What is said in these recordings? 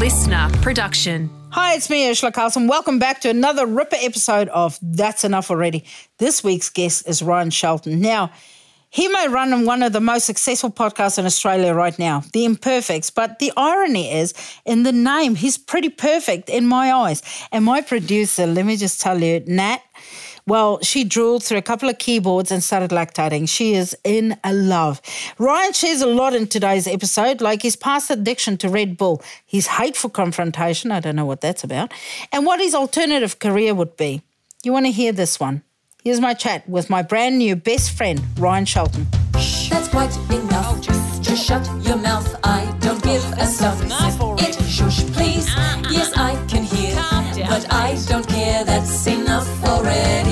LiSTNR production. Hi, it's me, Urzila Carlson. Welcome back to another Ripper episode of That's Enough Already. This week's guest is Ryan Shelton. Now, he may run one of the most successful podcasts in Australia right now, The Imperfects, but the irony is in the name, he's pretty perfect in my eyes. And my producer, let me just tell you, Nat, well, she drooled through a couple of keyboards and started lactating. She is in a love. Ryan shares a lot in today's episode, like his past addiction to Red Bull, his hateful confrontation, I don't know what that's about, and what his alternative career would be. You want to hear this one? Here's my chat with my brand new best friend, Ryan Shelton. That's quite enough. just, just shut your mouth. I don't give a stuff. It shush, please. Yes, I can hear, but I don't care. That's enough already.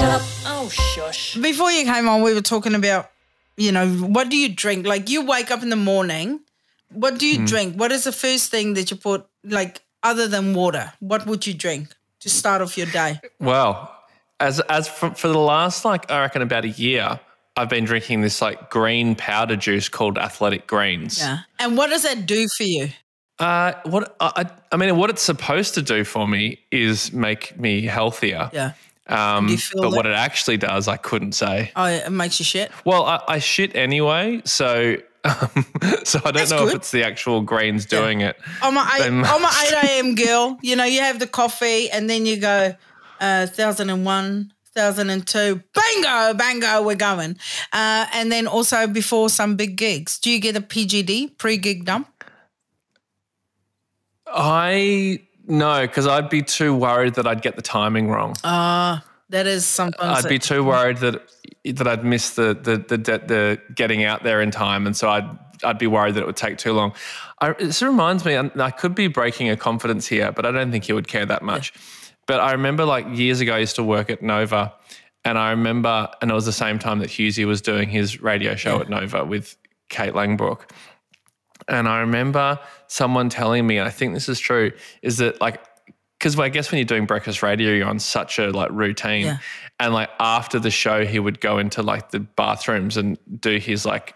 Shut up. Oh, shush. Before you came on, we were talking about, you know, what do you drink? Like you wake up in the morning, what do you drink? What is the first thing that you put, like, other than water? What would you drink to start off your day? Well, as as for, for the last like I reckon about a year, I've been drinking this like green powder juice called Athletic Greens. Yeah. And what does that do for you? Uh, what I, I mean, what it's supposed to do for me is make me healthier. Yeah. Um, Do you feel but that? what it actually does, I couldn't say. Oh, it makes you shit. Well, I, I shit anyway, so um, so I don't That's know good. if it's the actual grains doing it. I'm a eight, Then- I'm a eight a.m. girl. You know, you have the coffee, and then you go, uh, thousand and one, thousand and two, bingo, bango, we're going. Uh, and then also before some big gigs, do you get a PGD pre-gig dump? I no, because I'd be too worried that I'd get the timing wrong. Uh, that is sometimes. I'd be too worried that that I'd miss the the the, the, the getting out there in time, and so I'd I'd be worried that it would take too long. I, this reminds me, and I could be breaking a confidence here, but I don't think he would care that much. But I remember like years ago, I used to work at Nova, and I remember, and it was the same time that Hughesy was doing his radio show at Nova with Kate Langbroek. And I remember someone telling me, and I think this is true, is that like, because I guess when you're doing breakfast radio, you're on such a like routine, Yeah. and like after the show, he would go into like the bathrooms and do his like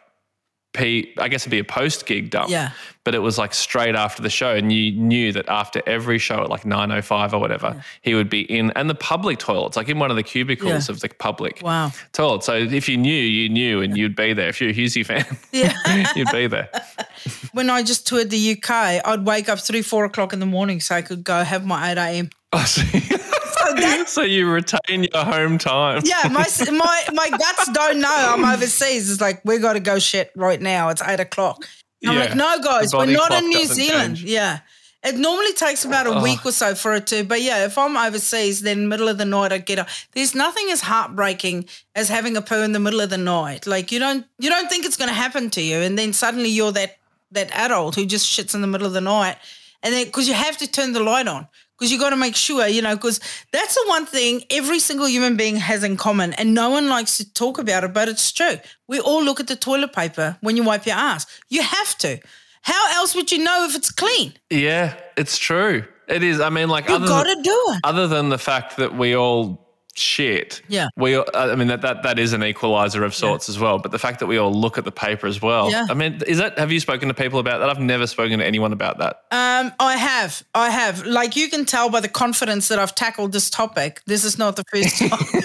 P. I guess it'd be a post gig dump. Yeah. But it was like straight after the show, and you knew that after every show at like nine oh five or whatever, he would be in and the public toilets, like in one of the cubicles Yeah. of the public Wow. toilet. So if you knew, you knew, and you'd be there. If you're a Hughesy fan, Yeah. you'd be there. when I just toured the UK, I'd wake up three, four o'clock in the morning so I could go have my eight a.m. Oh, so, so you retain your home time. Yeah, my my my guts don't know I'm overseas. It's like we got to go shit right now. It's eight o'clock. I'm Yeah, like, no, guys, we're not in New Zealand. change. Yeah, it normally takes about a week or so for it to. But yeah, if I'm overseas, then middle of the night I get up. There's nothing as heartbreaking as having a poo in the middle of the night. Like you don't you don't think it's going to happen to you, and then suddenly you're that that adult who just shits in the middle of the night, and then because you have to turn the light on. Because you got to make sure, you know, because that's the one thing every single human being has in common, and no one likes to talk about it, but it's true. We all look at the toilet paper when you wipe your ass. You have to. How else would you know if it's clean? Yeah, it's true. It is. I mean, like You other got than, to do it. other than the fact that we all shit. Yeah. We. I mean, that that that is an equalizer of sorts as well. But the fact that we all look at the paper as well. Yeah. I mean, is that? Have you spoken to people about that? I've never spoken to anyone about that. Um, I have, I have. Like you can tell by the confidence that I've tackled this topic. This is not the first time.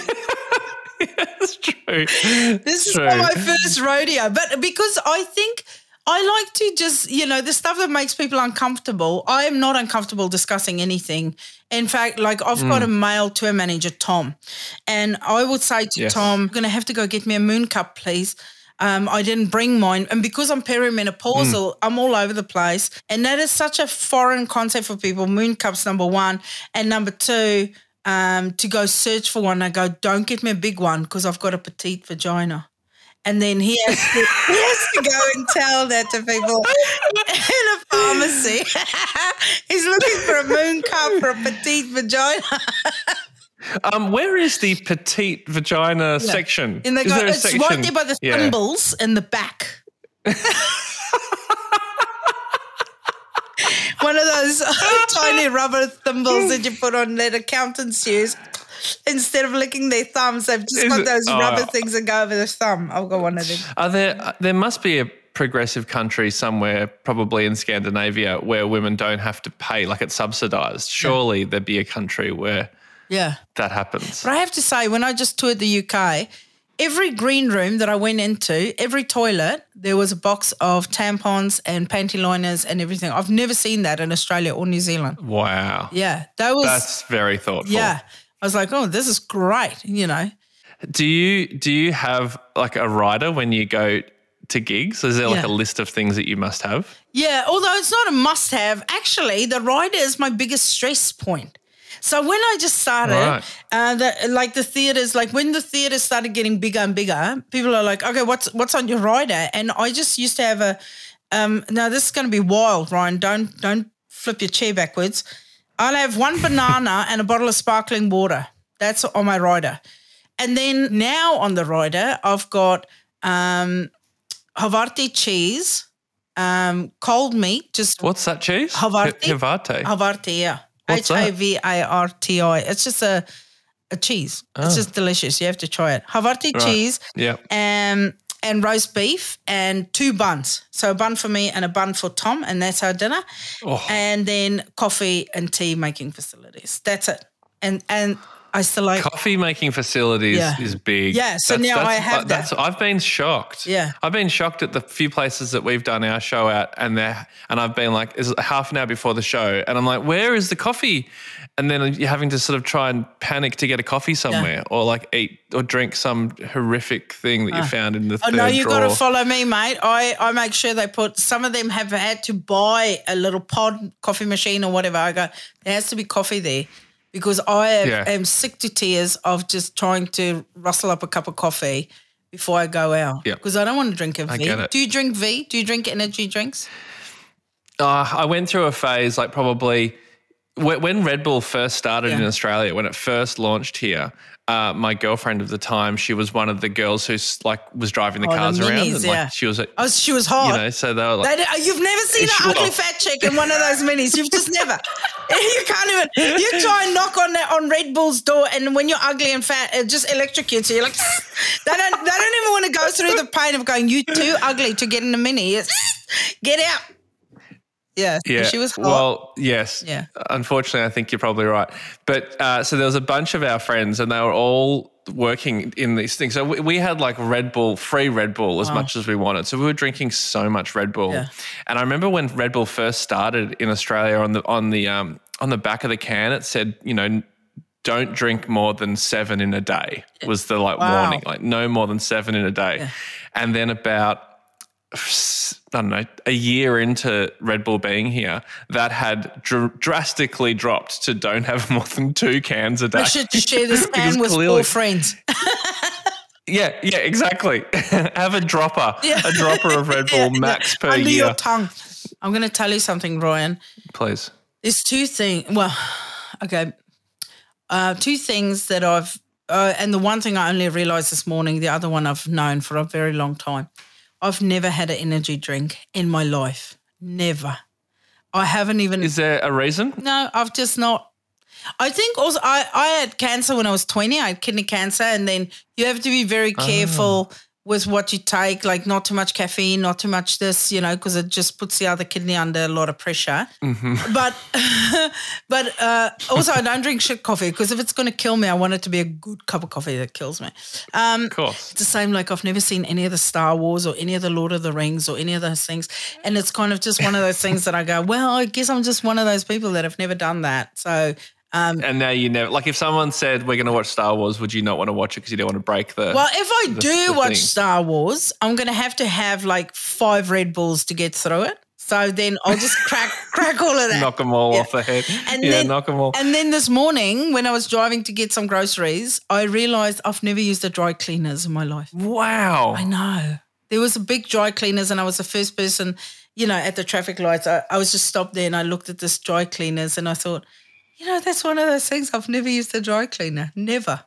That's true. this is True. not my first rodeo, but because I think I like to just, you know, the stuff that makes people uncomfortable. I am not uncomfortable discussing anything. In fact, like I've got a male tour manager, Tom, and I would say to Yes. Tom, I'm going to have to go get me a moon cup, please. Um, I didn't bring mine. And because I'm perimenopausal, I'm all over the place. And that is such a foreign concept for people. Moon cups, number one. And number two, um, to go search for one. I go, don't get me a big one because I've got a petite vagina. And then he has, to, he has to go and tell that to people in a pharmacy. He's looking for a moon cup for a petite vagina. Um, where is the petite vagina section? And they Is go, there a it's right there by the Yeah. thimbles in the back. One of those tiny rubber thimbles that you put on that accountants use. Instead of licking their thumbs, they've just Is got it- those oh. rubber things that go over the thumb. I've got one of them. Are there? There must be a progressive country somewhere, probably in Scandinavia, where women don't have to pay, like it's subsidized. Surely there'd be a country where Yeah. that happens. But I have to say, when I just toured the UK, every green room that I went into, every toilet, there was a box of tampons and panty liners and everything. I've never seen that in Australia or New Zealand. Wow. Yeah, that was That's very thoughtful. yeah. I was like, oh, this is great. You know, Do you do you have like a rider when you go to gigs? Is there like Yeah. a list of things that you must have? Yeah, although it's not a must have, actually, the rider is my biggest stress point. So when I just started, Right. uh, the, like the theaters, like when the theaters started getting bigger and bigger, people are like, okay, what's what's on your rider? And I just used to have a, um, now this is going to be wild, Ryan. Don't don't flip your chair backwards. I'll have one banana and a bottle of sparkling water. That's on my rider. And then now on the rider, I've got um, Havarti cheese, um, cold meat, just What's that cheese? Havarti. H- Havarti. Havarti, yeah. That? A V I R T I. It's just a a cheese. It's just delicious. You have to try it. Havarti Oh. Right. cheese, Yeah. um, and roast beef, and two buns. So a bun for me and a bun for Tom, and that's our dinner. Oh. And then coffee and tea making facilities. That's it. And and I still like. Coffee making facilities Yeah. is big. Yeah, so now I have uh, that's, that. I've been shocked. Yeah. I've been shocked at the few places that we've done our show at, and there, and I've been like, is half an hour before the show, and I'm like, where is the coffee? And then you're having to sort of try and panic to get a coffee somewhere, or like eat or drink some horrific thing that you ah. found in the Oh no, you got to follow me, mate. I, I make sure they put. Some of them have had to buy a little pod coffee machine or whatever. I go, there has to be coffee there because I am, Yeah. am sick to tears of just trying to rustle up a cup of coffee before I go out. Yeah. because I don't want to drink a V. get it. Do you drink V? Do you drink energy drinks? Uh, I went through a phase like probably when when Red Bull first started in Australia, when it first launched here. Uh, my girlfriend of the time, she was one of the girls who like was driving the Oh, the cars around, minis, and yeah. like she was, a- Oh, she was hot. you know, so they were like, They don't- you've never seen an ugly fat chick in one of those minis. You've just never. You can't even. You try and knock on that on Red Bull's door, and when you're ugly and fat, it just electrocutes you. You're like, they don't. They don't even want to go through the pain of going. You too ugly to get in a mini. It's, get out. Yeah. Yeah. She was hot. Well, yes. Yeah. Unfortunately, I think you're probably right. But uh, so there was a bunch of our friends, and they were all working in these things. So we, we had like Red Bull, free Red Bull, as much as we wanted. So we were drinking so much Red Bull. Yeah. And I remember when Red Bull first started in Australia, on the on the um, on the back of the can, it said, you know. Don't drink more than seven in a day was the like Wow. warning, like no more than seven in a day. And then about I don't know, a year into Red Bull being here, that had dr- drastically dropped to don't have more than two cans a day. I should share this can with clearly- four friends. Yeah, yeah, exactly. have a dropper, a dropper of Red Bull Yeah, max per under year, your tongue. I'm going to tell you something, Ryan. please. There's two things. Well, okay. Uh, two things that I've, uh, and the one thing I only realized this morning, the other one I've known for a very long time. I've never had an energy drink in my life. Never. I haven't even. Is there a reason? no, I've just not. I think also I, I had cancer when I was 20. I had kidney cancer, and then you have to be very ah. careful with what you take, like not too much caffeine, not too much this, you know, because it just puts the other kidney under a lot of pressure. But but uh, also I don't drink shit coffee because if it's going to kill me, I want it to be a good cup of coffee that kills me. Um, Of course. it's the same. Like I've never seen any of the Star Wars or any of the Lord of the Rings or any of those things, and it's kind of just one of those things that I go, well, I guess I'm just one of those people that have never done that. So Um, and now you never, like if someone said, we're going to watch Star Wars, would you not want to watch it because you don't want to break the. Well, if I do the watch thing. Star Wars, I'm going to have to have like five Red Bulls to get through it. So then I'll just crack crack all of that. knock them all Yeah. off the head. And yeah, then, knock them all. And then this morning, when I was driving to get some groceries, I realized I've never used a dry cleaners in my life. wow. I know. There was a big dry cleaners, and I was the first person, you know, at the traffic lights. I, I was just stopped there and I looked at this dry cleaners and I thought, you know, that's one of those things. I've never used a dry cleaner. Never.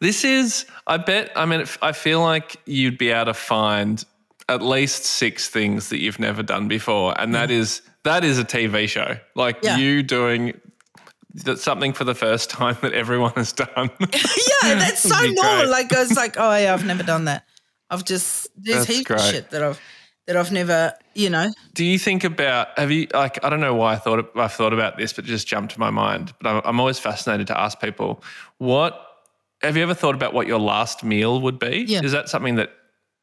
This is, I bet, I mean, I feel like you'd be able to find at least six things that you've never done before. And that mm. is, that is a TV show. Like Yeah. you doing something for the first time that everyone has done. yeah, that's so normal. great. Like I was like, oh yeah, I've never done that. I've just there's That's heaps of shit that I've that I've never, you know. Do you think about have you like I don't know why I thought I've thought about this, but it just jumped to my mind. But I'm, I'm always fascinated to ask people what have you ever thought about what your last meal would be? Yeah. Is that something that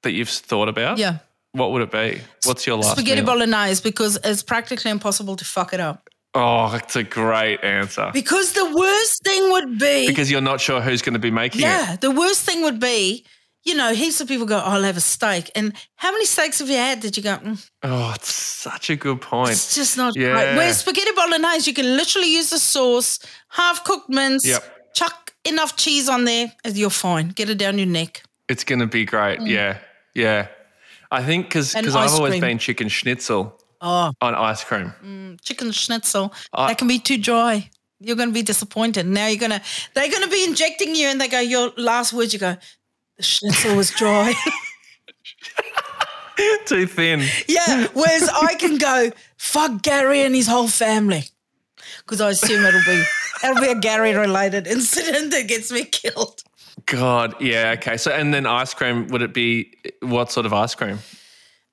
that you've thought about? Yeah. What would it be? What's your last Spaghetti meal? bolognese because it's practically impossible to fuck it up. Oh, that's a great answer. Because the worst thing would be Because you're not sure who's going to be making it. Yeah, the worst thing would be, you know, heaps of people go, oh, I'll have a steak. And how many steaks have you had that you go, mm, Oh, it's such a good point. it's just not Yeah. right. Whereas spaghetti bolognese, you can literally use the sauce, half cooked mince, Yep. chuck enough cheese on there, and you're fine. Get it down your neck. It's going to be great. Yeah. Yeah. I think because Mm. I've always cream. been chicken schnitzel Oh, on ice cream. chicken schnitzel. I- that can be too dry. You're going to be disappointed. Now you're going to, they're going to be injecting you and they go, your last words, you go, the schnitzel was dry. Too thin. Yeah. Whereas I can go, fuck Gary and his whole family. Because I assume it'll be it'll be a Gary related incident that gets me killed. God. Yeah. Okay. So, and then ice cream, would it be what sort of ice cream?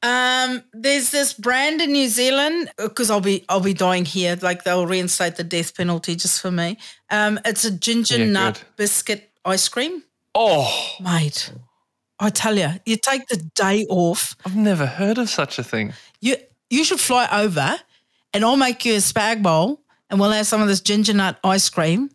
Um, there's this brand in New Zealand because I'll be I'll be dying here. Like they'll reinstate the death penalty just for me. Um, it's a ginger Yeah, nut good. biscuit ice cream, Oh, mate. I tell you, you take the day off. I've never heard of such a thing. You you should fly over, and I'll make you a spag bowl, and we'll have some of this ginger nut ice cream,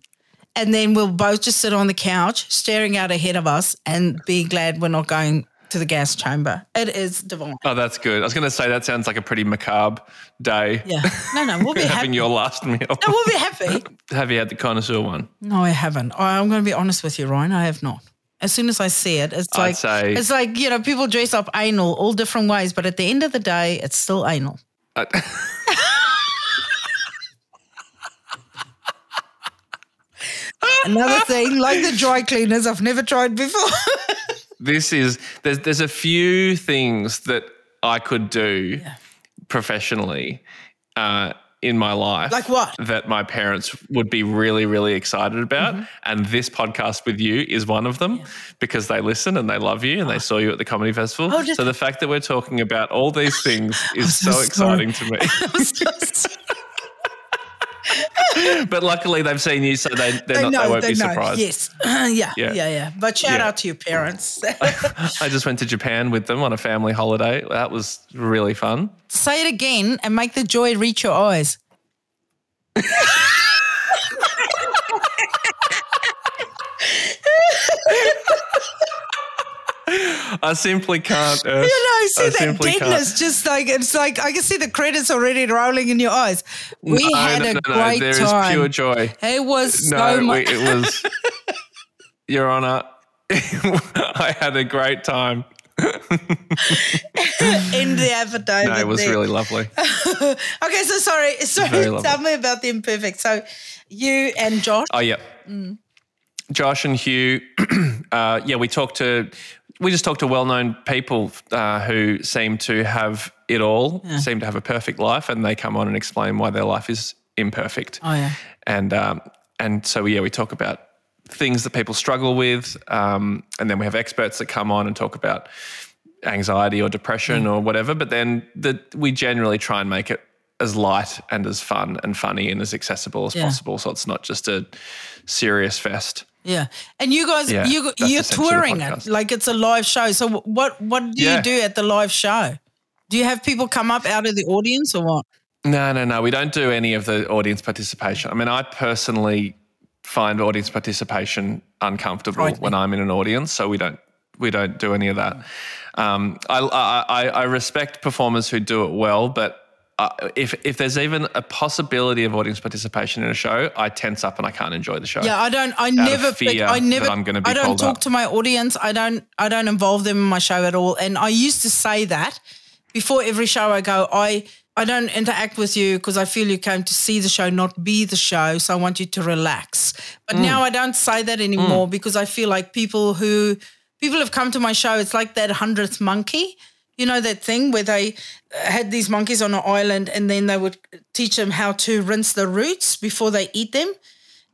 and then we'll both just sit on the couch, staring out ahead of us, and be glad we're not going to the gas chamber. It is divine. Oh, that's good. I was going to say that sounds like a pretty macabre day. Yeah. No, no, we'll be happy. Having your last meal. No, we'll be happy. Have you had the connoisseur one? No, I haven't. I- I'm going to be honest with you, Ryan. I have not. As soon as I see it, it's I'd like say- it's like you know people dress up anal all different ways, but at the end of the day, it's still anal. Uh, Another thing, like the dry cleaners, I've never tried before. This is there's there's a few things that I could do professionally uh, in my life. Like what? That my parents would be really really excited about, Mm-hmm. and this podcast with you is one of them because they listen and they love you and they saw you at the comedy festival. Oh, so the fact that we're talking about all these things is so so, exciting to me. but luckily they've seen you, so they they're not, they won't be surprised. Yes, yeah, yeah, Yeah. yeah, But shout Yeah. out to your parents. I just went to Japan with them on a family holiday. That was really fun. Say it again and make the joy reach your eyes. I simply can't. Earth. You know, see I that simply can't. deadness, just like it's like I can see the credits already rolling in your eyes. We No, had no, a no, no, great There is time. pure joy. It was so much. it was. Your Honor, I had a great time. in the advertisement. No, it was there. really lovely. okay. So sorry, sorry. Tell me about the imperfect. So you and Josh. Oh, yeah. Josh and Hugh, uh, yeah, we talked to, we just talked to well known people uh, who seem to have it all, seem to have a perfect life, and they come on and explain why their life is imperfect. Oh yeah. and um, and so yeah, we talk about things that people struggle with, um, and then we have experts that come on and talk about anxiety or depression Mm. or whatever. But then the, we generally try and make it as light and as fun and funny and as accessible as Yeah. possible, so it's not just a serious fest. Yeah, and you guys, Yeah, you you're touring it like it's a live show. So what what do Yeah. you do at the live show? Do you have people come up out of the audience or what? No, no, no. We don't do any of the audience participation. I mean, I personally find audience participation uncomfortable Frightening. when I'm in an audience, so we don't we don't do any of that. Um, I, I I I respect performers who do it well, but. Uh, if if there's even a possibility of audience participation in a show, I tense up and I can't enjoy the show. Yeah, I don't. I never. fear pick, I never. that I'm gonna be I don't talk up. to my audience. I don't. I don't involve them in my show at all. And I used to say that before every show. I go. I. I don't interact with you because I feel you came to see the show, not be the show. So I want you to relax. But Mm. now I don't say that anymore because I feel like people who people have come to my show. It's like that hundredth monkey. You know that thing where they uh, had these monkeys on an island and then they would teach them how to rinse the roots before they eat them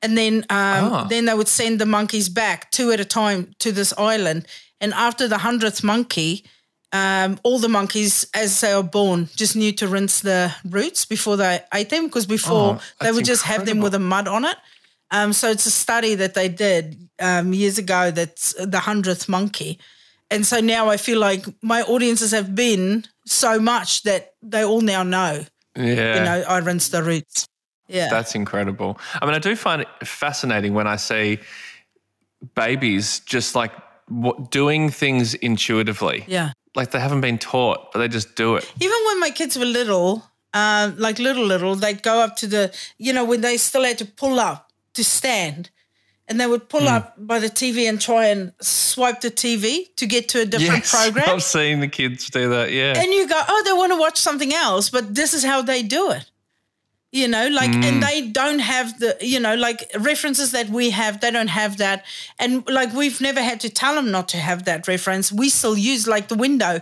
and then um, Ah. then they would send the monkeys back two at a time to this island. And after the hundredth monkey, um, all the monkeys, as they are born, just knew to rinse the roots before they ate them because before Oh, they would just have them with a mud on it. Um, so it's a study that they did um, years ago. That's the hundredth monkey, and so now I feel like my audiences have been so much that they all now know. Yeah. You know, I rinse the roots. Yeah, That's incredible. I mean, I do find it fascinating when I see babies just like doing things intuitively. yeah. Like they haven't been taught, but they just do it. Even when my kids were little, um, like little, little, they'd go up to the, you know, when they still had to pull up to stand, and they would pull Hmm. up by the TV and try and swipe the TV to get to a different program. I've seen the kids do that. Yeah. And you go, oh, they want to watch something else, but this is how they do it. You know, like, Mm. and they don't have the, you know, like references that we have, they don't have that. And like, we've never had to tell them not to have that reference. We still use like the window.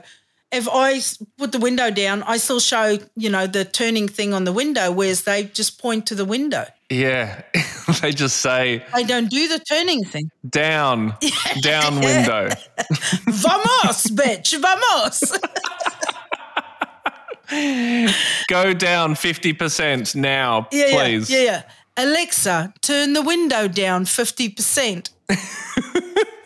If I put the window down, I still show, you know, the turning thing on the window, whereas they just point to the window. yeah. they just say They don't do the turning thing. down, down window. Vamos, bitch, vamos. Go down 50% now, Yeah, please. Yeah, yeah, yeah. Alexa, turn the window down 50%.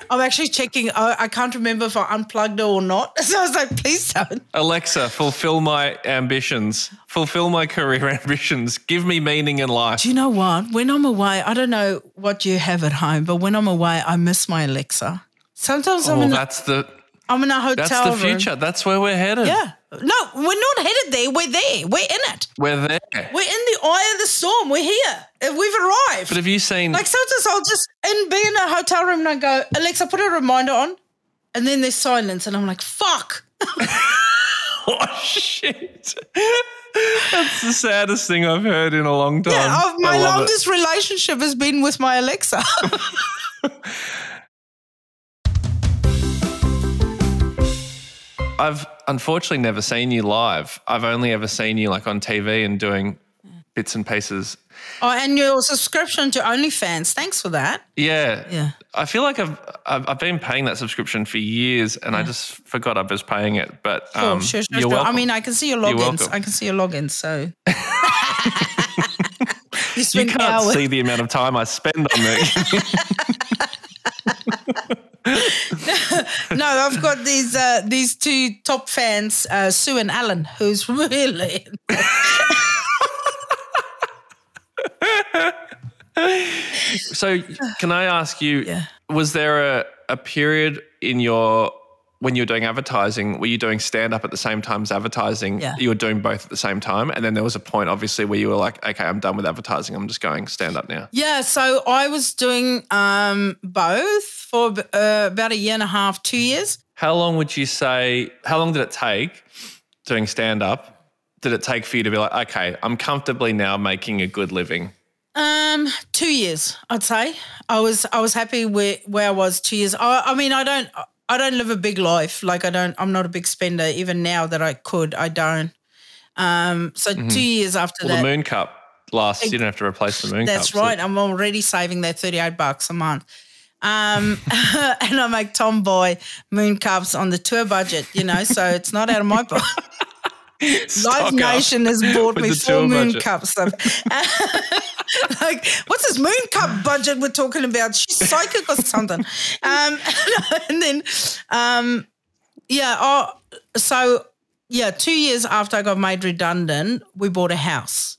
I'm actually checking. I, I can't remember if I unplugged it or not. So I was like, please don't. Alexa, fulfill my ambitions. Fulfill my career ambitions. Give me meaning in life. Do you know what? When I'm away, I don't know what you have at home, but when I'm away, I miss my Alexa. Sometimes I'm, Oh, in a, that's the I'm in a hotel that's the room. future. That's where we're headed. Yeah. No, we're not headed there. We're there. We're in it. We're there. We're in the eye of the storm. We're here. We've arrived. But have you seen Like sometimes I'll just and be in a hotel room and I go, Alexa, put a reminder on. And then there's silence and I'm like, fuck. Oh shit. That's the saddest thing I've heard in a long time. Yeah, my love it. longest relationship has been with my Alexa. I've unfortunately never seen you live. I've only ever seen you like on TV and doing bits and pieces. oh, and your subscription to OnlyFans. Thanks for that. Yeah. Yeah. I feel like I've I've, I've been paying that subscription for years and I just forgot I was paying it. But Sure, um, sure, sure, you're sure. I mean, I can see your logins. I can see your logins. So you you can't hours. see the amount of time I spend on it. No, I've got these uh, these two top fans, uh, Sue and Alan, who's really So, can I ask you? Yeah. Was there a, a period in your when you were doing advertising? Were you doing stand up at the same time as advertising? Yeah. You were doing both at the same time, and then there was a point, obviously, where you were like, "Okay, I'm done with advertising. I'm just going stand up now." Yeah, so I was doing um, both for uh, about a year and a half, two years. How long would you say? How long did it take doing stand up? Did it take for you to be like, "Okay, I'm comfortably now making a good living"? Um, two years, I'd say. I was I was happy where where I was two years. I, I mean, I don't I don't live a big life. Like I don't. I'm not a big spender. Even now that I could, I don't. Um, so two years after Mm-hmm. Well, that, the Moon Cup lasts. You don't have to replace the Moon That's Cup. so- right. I'm already saving that 38 bucks a month. Um, and I make Tomboy moon cups on the tour budget, you know, so it's not out of my pocket. Live Nation has bought with me four moon budget. cups. like, what's this moon cup budget we're talking about? She's psychic or something. Um, and then, um, yeah, oh, so yeah, two years after I got made redundant, we bought a house.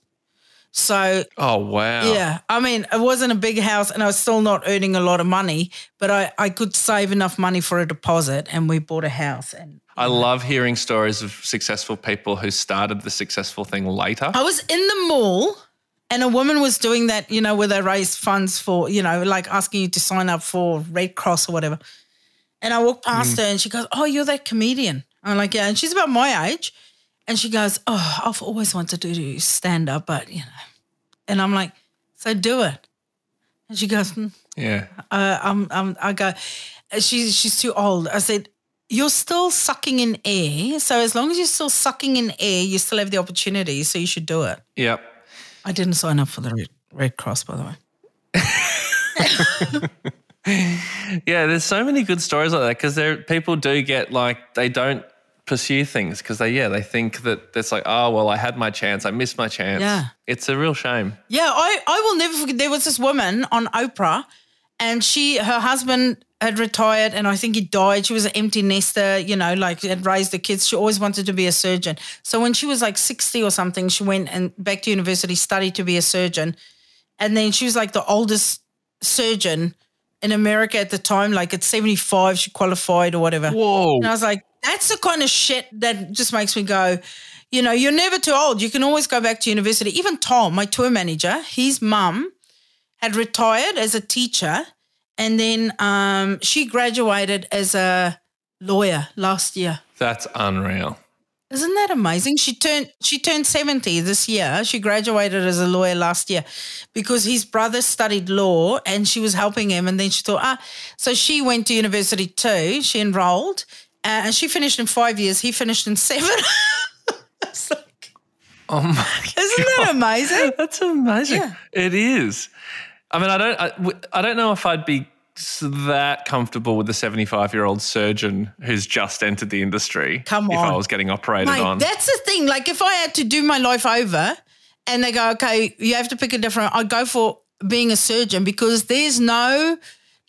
So Oh wow! yeah, I mean, it wasn't a big house, and I was still not earning a lot of money, but I, I could save enough money for a deposit, and we bought a house. And I love hearing stories of successful people who started the successful thing later. I was in the mall, and a woman was doing that, you know, where they raise funds for, you know, like asking you to sign up for Red Cross or whatever. And I walked past her, and she goes, "Oh, you're that comedian." I'm like, "Yeah," and she's about my age, and she goes, "Oh, I've always wanted to do stand up, but you know," and I'm like, "So do it." And she goes, "Hmm." Yeah. uh, I'm, I'm, I go, she's, she's too old. I said, you're still sucking in air. So as long as you're still sucking in air, you still have the opportunity. So you should do it. Yep. I didn't sign up for the Red, Red Cross, by the way. Yeah, there's so many good stories like that because there people do get like they don't pursue things because they yeah they think that it's like oh well I had my chance I missed my chance Yeah. it's a real shame Yeah, I, I will never forget. There was this woman on Oprah, and she her husband had retired, and I think he died. She was an empty nester, you know, like had raised the kids. She always wanted to be a surgeon. So when she was like sixty or something, she went and back to university, studied to be a surgeon, and then she was like the oldest surgeon in America at the time. Like at seventy five, she qualified or whatever. whoa And I was like, that's the kind of shit that just makes me go, you know, you're never too old. You can always go back to university. Even Tom, my tour manager, his mum had retired as a teacher and then um, she graduated as a lawyer last year. that's unreal Isn't that amazing? She turned she turned 70 this year. She graduated as a lawyer last year because his brother studied law and she was helping him and then she thought, ah, so she went to university too. She enrolled uh, and she finished in 5 years. He finished in 7. It's like, oh my god. isn't that amazing? That's amazing. Yeah. It is. I mean, I don't. I, I don't know if I'd be that comfortable with the seventy-five-year-old surgeon who's just entered the industry. Come on. If I was getting operated Mate, on. that's the thing. Like if I had to do my life over and they go, okay, you have to pick a different, I'd go for being a surgeon because there's no,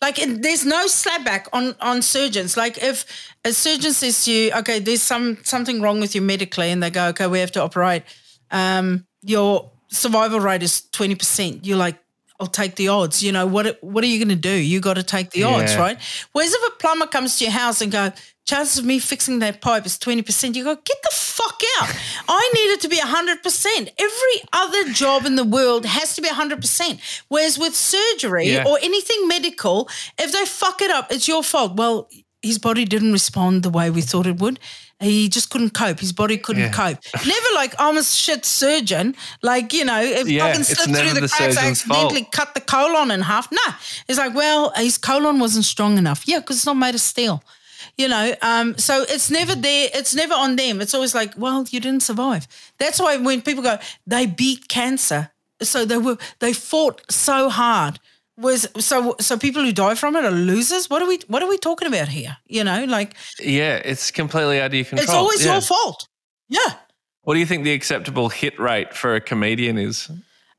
like there's no slapback on on surgeons. Like if a surgeon says to you, okay, there's some something wrong with you medically, and they go, okay, we have to operate. Um, your survival rate is twenty percent. You're like, I'll take the odds. You know what? What are you going to do? You got to take the odds, right? Whereas if a plumber comes to your house and go, chances of me fixing that pipe is twenty percent, you go, get the fuck out. I need it to be hundred percent. Every other job in the world has to be hundred percent. Whereas with surgery Yeah. or anything medical, if they fuck it up, it's your fault. Well, his body didn't respond the way we thought it would. He just couldn't cope. His body couldn't Yeah. cope. Never like I'm a shit surgeon. Like you know, if Yeah, fucking slipped through the, the cracks, I surgeon's fault. accidentally cut the colon in half. No, it's like well, his colon wasn't strong enough. Yeah, because it's not made of steel. You know, um, so it's never there. It's never on them. It's always like, well, you didn't survive. That's why when people go, they beat cancer. So they were they fought so hard. Was so so people who die from it are losers. What are we what are we talking about here? You know, like yeah, it's completely out of your control. it's always Yeah. your fault. Yeah. What do you think the acceptable hit rate for a comedian is?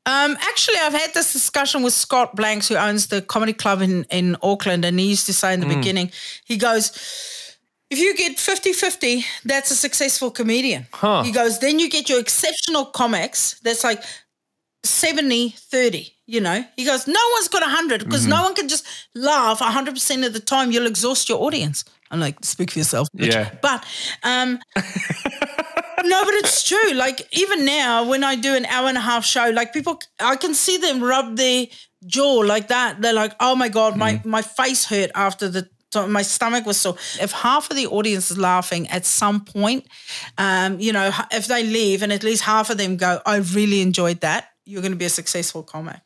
Um, actually, I've had this discussion with Scott Blanks, who owns the comedy club in, in Auckland, and he used to say in the Hmm. beginning, he goes, if you get 50 50, that's a successful comedian. Huh. He goes, then you get your exceptional comics, that's like 70 30. You know, he goes, no one's got 100 because Mm-hmm. no one can just laugh 100% of the time. You'll exhaust your audience. I'm like, speak for yourself. bitch. Yeah. But um, no, but it's true. Like even now, when I do an hour and a half show, like people, I can see them rub their jaw like that. They're like, "Oh my god, my Mm-hmm. my face hurt after the." My stomach was sore. If half of the audience is laughing at some point, um, you know, if they leave and at least half of them go, "I really enjoyed that," you're going to be a successful comic.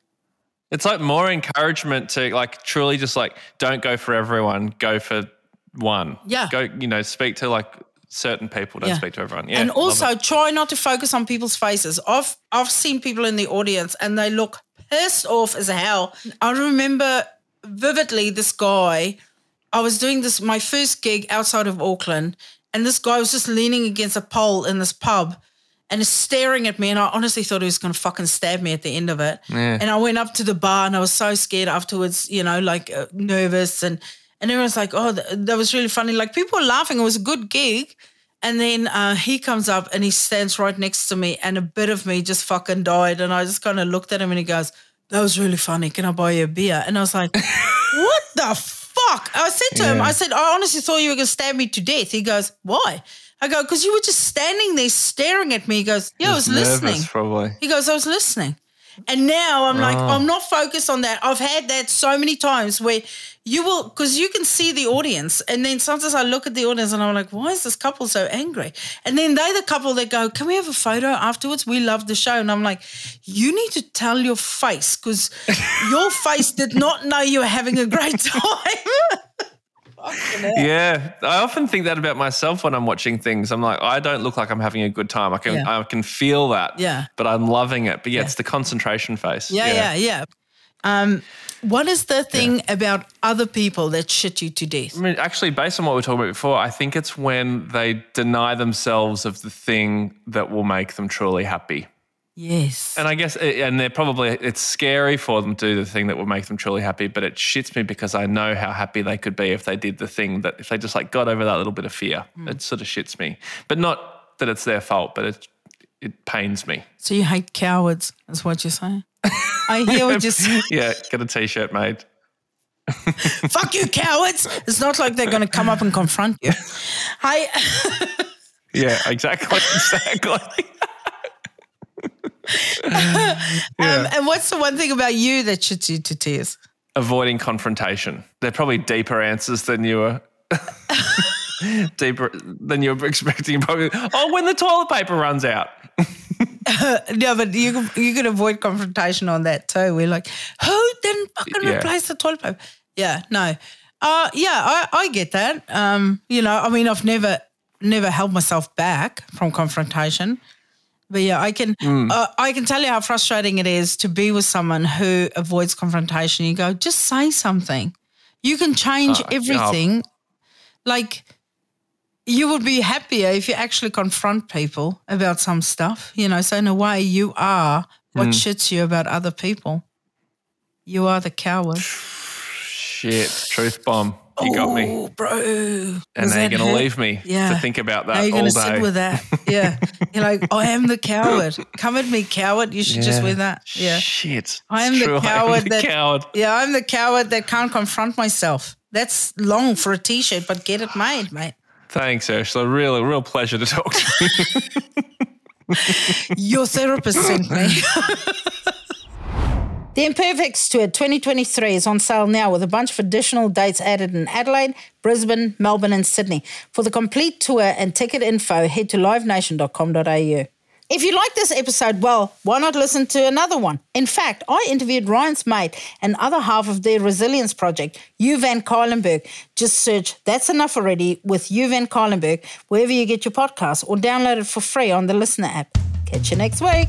It's like more encouragement to like truly just like don't go for everyone, go for one. Yeah. Go, you know, speak to like certain people, don't Yeah. speak to everyone. Yeah. and also try not to focus on people's faces. I've I've seen people in the audience and they look pissed off as hell. I remember vividly this guy. I was doing this my first gig outside of Auckland, and this guy was just leaning against a pole in this pub and is staring at me. And I honestly thought he was going to fucking stab me at the end of it. Yeah. And I went up to the bar and I was so scared afterwards, you know, like uh, nervous. And, and everyone's like, oh, th- that was really funny. Like people were laughing. It was a good gig. And then uh, he comes up and he stands right next to me, and a bit of me just fucking died. And I just kind of looked at him and he goes, That was really funny. Can I buy you a beer? And I was like, What the fuck? I said to him, I said, I honestly thought you were going to stab me to death. He goes, Why? I go, Because you were just standing there staring at me. He goes, Yeah, I was nervous, listening. Probably. He goes, I was listening. And now I'm like, Oh. I'm not focused on that. I've had that so many times where you will, because you can see the audience. And then sometimes I look at the audience and I'm like, why is this couple so angry? And then they're the couple that go, can we have a photo afterwards? We love the show. And I'm like, you need to tell your face because your face did not know you were having a great time. Yeah, I often think that about myself when I'm watching things. I'm like, I don't look like I'm having a good time. I can, Yeah. I can feel that. Yeah. but I'm loving it. But yeah, Yeah. it's the concentration face. Yeah, yeah, yeah. Um, What is the thing about other people that shit you to death? I mean, actually, based on what we were talking about before, I think it's when they deny themselves of the thing that will make them truly happy. Yes. And I guess, eh, and they're probably, it's scary for them to do the thing that would make them truly happy, but it shits me because I know how happy they could be if they did the thing that, if they just like got over that little bit of fear. Hmm. It sort of shits me. But not that it's their fault, but it, it pains me. So you hate cowards, is what you're saying? I hear what you're saying. Yeah, get a t shirt made. Fuck you, cowards. It's not like they're going to come up and confront you. I, Yeah, exactly. exactly. um, and what's the one thing about you that shits you to tears? Avoiding confrontation. They're probably deeper answers than you were. deeper than you were expecting. Probably. Oh, when the toilet paper runs out. No, but you you can avoid confrontation on that too. We're like, who didn't fucking Yeah. replace the toilet paper? Yeah, no, uh, yeah, I, I get that. Um, you know, I mean, I've never never held myself back from confrontation, but yeah, I can uh, I can tell you how frustrating it is to be with someone who avoids confrontation. You go, just say something. You can change Uh, everything. Like you would be happier if you actually confront people about some stuff, you know. So in a way, you are what shits you about other people. You are the coward. Shit, truth bomb. You got me. Oh, bro. And now you're going to hurt? leave me Yeah. to think about that Now you're all going day. to sit with that. Yeah. You're like, I am the coward. Come at me, coward. You should just win that. Yeah. Shit. I am the true, I am coward the that- coward. Yeah, I'm the coward that can't confront myself. That's long for a t shirt, but get it made, mate. Thanks, Urzila. Real, real pleasure to talk to you. Your therapist sent me. The Imperfects Tour 2023 is on sale now with a bunch of additional dates added in Adelaide, Brisbane, Melbourne, and Sydney. For the complete tour and ticket info, head to livenation.com.au. If you like this episode, well, why not listen to another one? In fact, I interviewed Ryan's mate and other half of their resilience project, Hugh Van Cuylenburg. Just search That's Enough Already with Hugh Van Cuylenburg wherever you get your podcasts or download it for free on the LiSTNR app. Catch you next week.